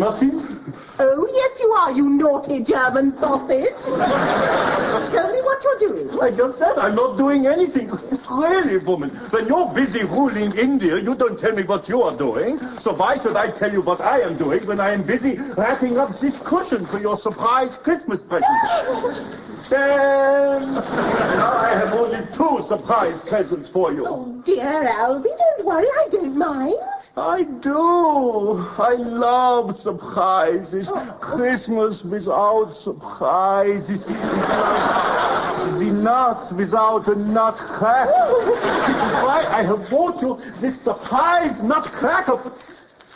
nothing? Oh, yes, you are, you naughty German sausage. Tell me what you're doing. I just said I'm not doing anything. Really, woman, when you're busy ruling India, you don't tell me what you are doing. So why should I tell you what I am doing when I am busy wrapping up this cushion for your surprise Christmas present? Now I have only two surprise presents for you. Oh, dear Albie, don't worry, I don't mind. I do. I love surprises. Oh. Christmas without surprises. The nuts without a nutcracker. Oh. Why I have bought you this surprise nutcracker.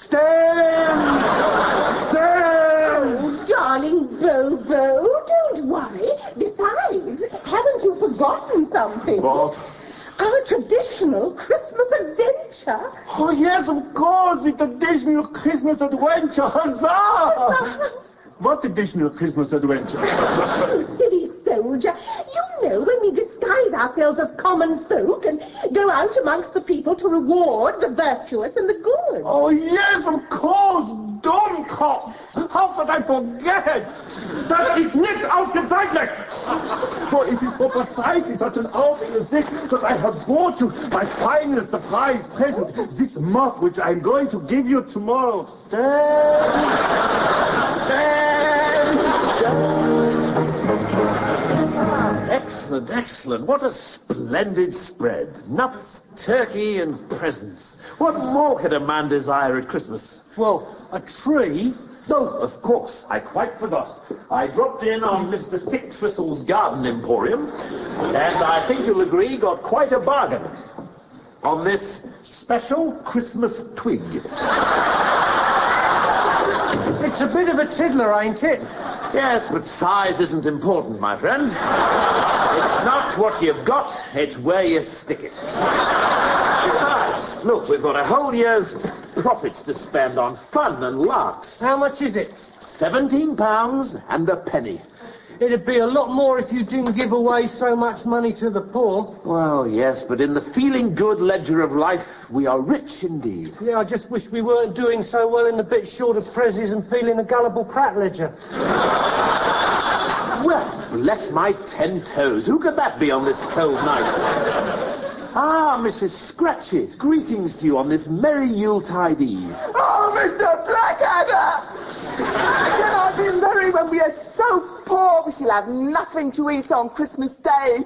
Stand! Something? What? Our traditional Christmas adventure. Oh, yes, of course, the traditional Christmas adventure. Huzzah! what additional Christmas adventure? You silly soldier. You know when we disguise ourselves as common folk and go out amongst the people to reward the virtuous and the good. Oh, yes, of course, Dummkopf. How could I forget? Das ist nicht ausgezeichnet. For it is for precisely such an outing as this that I have brought you my final surprise present, this muff which I'm going to give you tomorrow. Stand! Stand! Excellent, excellent. What a splendid spread. Nuts, turkey, and presents. What more could a man desire at Christmas? Well, a tree? No, of course. I quite forgot. I dropped in on Mr. Thicktwistle's Garden Emporium, and I think you'll agree got quite a bargain on this special Christmas twig. It's a bit of a tiddler, ain't it? Yes, but size isn't important, my friend. It's not what you've got, it's where you stick it. Besides, look, we've got a whole year's profits to spend on fun and larks. How much is it? Seventeen pounds and a penny. It'd be a lot more if you didn't give away so much money to the poor. Well, yes, but in the feeling good ledger of life, we are rich indeed. Yeah, I just wish we weren't doing so well in the bit short of prezzies and feeling a gullible prat ledger. Well, bless my ten toes. Who could that be on this cold night? Ah, Mrs. Scratchit, greetings to you on this merry Yuletide Eve. Oh, Mr. Blackadder! Can I be merry when we are so poor we shall have nothing to eat on Christmas Day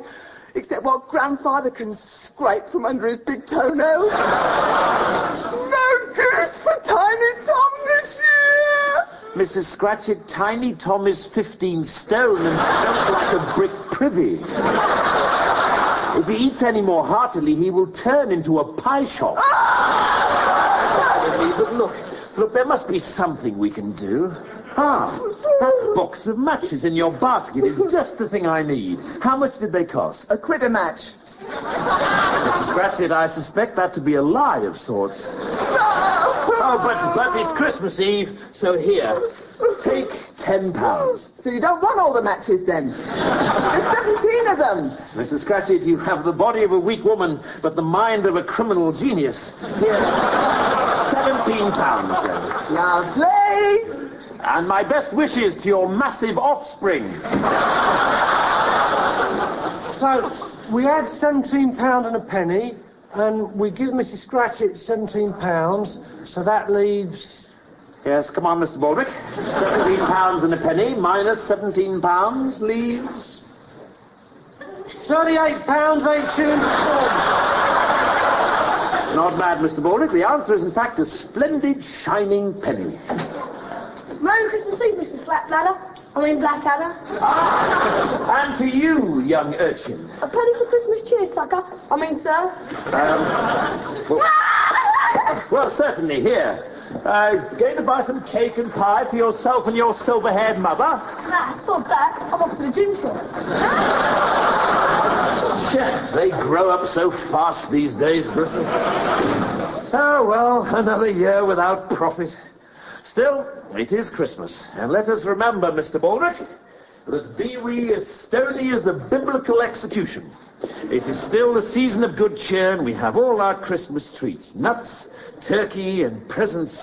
except what grandfather can scrape from under his big toenail? no goose for Tiny Tom this year! Mrs. Scratchit, Tiny Tom is 15 stone and built like a brick privy. If he eats any more heartily, he will turn into a pie shop. but look, look, there must be something we can do. Ah, that box of matches in your basket is just the thing I need. How much did they cost? A quid a match. Mrs. Scratchit, I suspect that to be a lie of sorts. Oh, but, but it's Christmas Eve, so here, take ten pounds. So you don't want all the matches then? There's 17 of them. Mrs. Scratchit, you have the body of a weak woman, but the mind of a criminal genius. Here, seventeen pounds then. Lovely. And my best wishes to your massive offspring. So, we had £17 and a penny, and we give Mrs. Scratchit £17, so that leaves... Yes, come on, Mr. Baldrick. Seventeen pounds and a penny minus seventeen pounds leaves. £38 8 shillings. Not bad, Mr. Baldrick. The answer is, in fact, a splendid shining penny. Merry Christmas Eve, Mr. Slapladder. I mean Blackadder. And to you, young urchin. A penny for Christmas cheer, sucker. I mean, sir. Um, well, well, certainly, here. Uh, going to buy some cake and pie for yourself and your silver-haired mother? Nah, sod that. I'm off to the gym shop. They grow up so fast these days, Bristol. Oh, well, another year without profit. Still, it is Christmas. And let us remember, Mr. Baldrick, that we as stony as a biblical execution. It is still the season of good cheer, and we have all our Christmas treats nuts, turkey, and presents.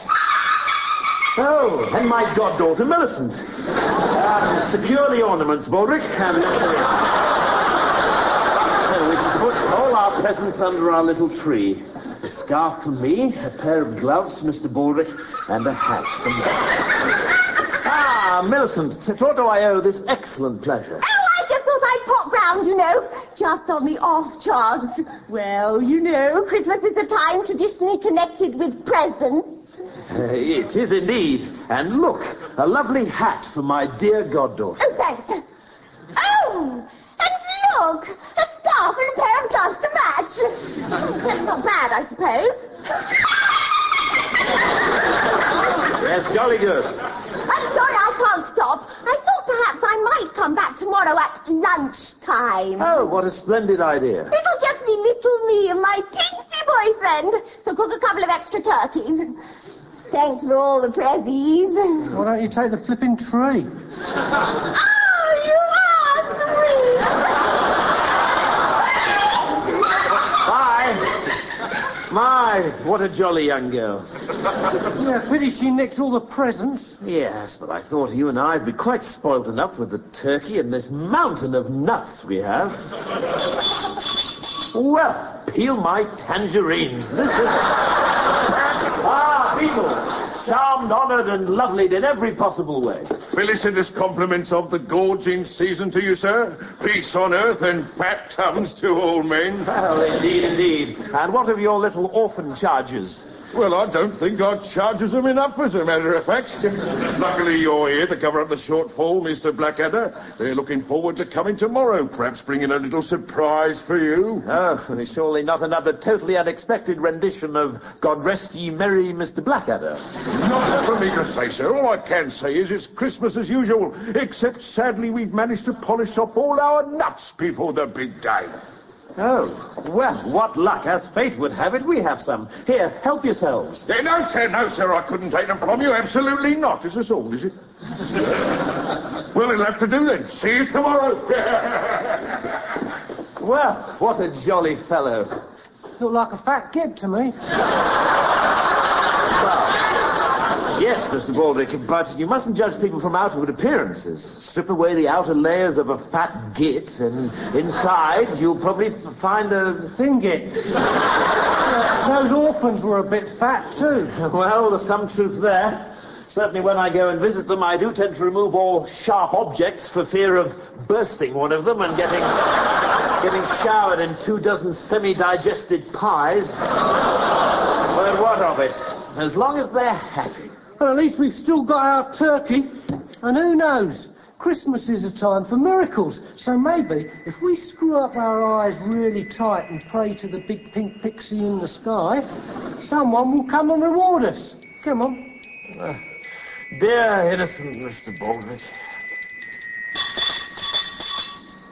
Oh, and my goddaughter, Millicent. Secure the ornaments, Baldrick, and... so we can put all our presents under our little tree. A scarf for me, a pair of gloves for Mr. Baldrick, and a hat for me. Ah, Millicent, to what do I owe this excellent pleasure? Oh, I just thought I'd pop round, you know, just on the off chance. Well, you know, Christmas is a time traditionally connected with presents. Uh, it is indeed. And look, a lovely hat for my dear goddaughter. Oh, thanks. Oh, and look, a scarf and a pair of gloves to match. That's not bad, I suppose. Yes, jolly good. I'm sorry I can't stop. I thought perhaps I might come back tomorrow at lunchtime. Oh, what a splendid idea. It'll just be little me and my teensy boyfriend. So cook a couple of extra turkeys. Thanks for all the prezzies. Why don't you take the flipping tree? Ah, Oh, you are sweet. My, what a jolly young girl. Yeah, pity she nicked all the presents. Yes, but I thought you and I'd be quite spoilt enough with the turkey and this mountain of nuts we have. Well, peel my tangerines. This is. ah, people. Charmed, honoured, and lovelied in every possible way. Felicitous compliments of the gorging season to you, sir. Peace on earth and fat tums to all men. Well, indeed, indeed. And what of your little orphan charges? Well, I don't think our charges them enough, as a matter of fact. Luckily, you're here to cover up the shortfall, Mr. Blackadder. They're looking forward to coming tomorrow, perhaps bringing a little surprise for you. Oh, surely not another totally unexpected rendition of God Rest Ye Merry Mr. Blackadder. Not for me to say sir. All I can say is it's Christmas as usual, except sadly we've managed to polish up all our nuts before the big day. Oh, well, what luck. As fate would have it, we have some. Here, help yourselves. Eh, no, sir, no, sir, I couldn't take them from you. Absolutely not. Is this all, is it? well, it'll have to do then. See you tomorrow. Well, what a jolly fellow. You're like a fat gib to me. Yes, Mr. Baldrick, but you mustn't judge people from outward appearances. Strip away the outer layers of a fat git, and inside you'll probably f- find a Thing it. Those orphans were a bit fat too. Well, there's some truth there. Certainly when I go and visit them, I do tend to remove all sharp objects for fear of bursting one of them and getting, getting showered in two dozen semi-digested pies. But what of it? As long as they're happy. Well, at least we've still got our turkey. And who knows? Christmas is a time for miracles. So maybe if we screw up our eyes really tight and pray to the big pink pixie in the sky, someone will come and reward us. Come on. Uh, dear innocent Mr. Baldrick.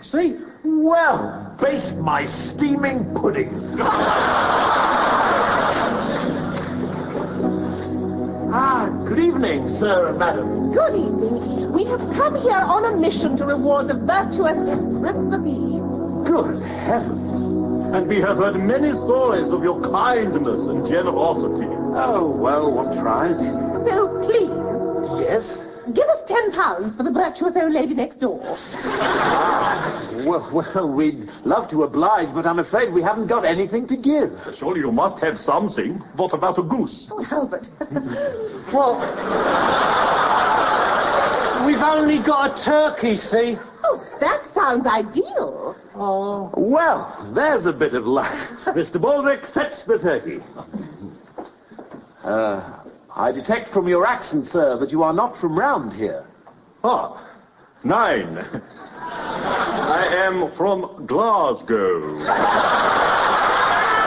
See? Well, base my steaming puddings. evening, sir and madam. Good evening. We have come here on a mission to reward the virtuous this Christmas Eve. Good heavens. and we have heard many stories of your kindness and generosity. Oh, well, what tries. So please, Yes? give us ten pounds for the virtuous old lady next door. Ah. Well, well, we'd love to oblige, but I'm afraid we haven't got anything to give. Surely you must have something. What about a goose? Oh, Albert. Well, we've only got a turkey, see? oh, that sounds ideal. Oh. Well, there's a bit of luck. Mr. Baldrick, fetch the turkey. Uh, I detect from your accent, sir, that you are not from round here. Ah, nine. I am from Glasgow.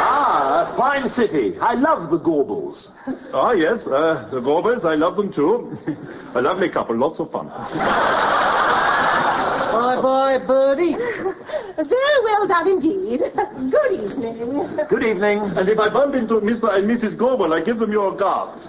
Ah, a fine city. I love the Gorbals. Ah, yes, uh, the Gorbals, I love them too. A lovely couple, lots of fun. Bye-bye, birdie. Very well done indeed. Good evening. Good evening. And if I bump into Mr. and Mrs. Gorbel, I give them your regards.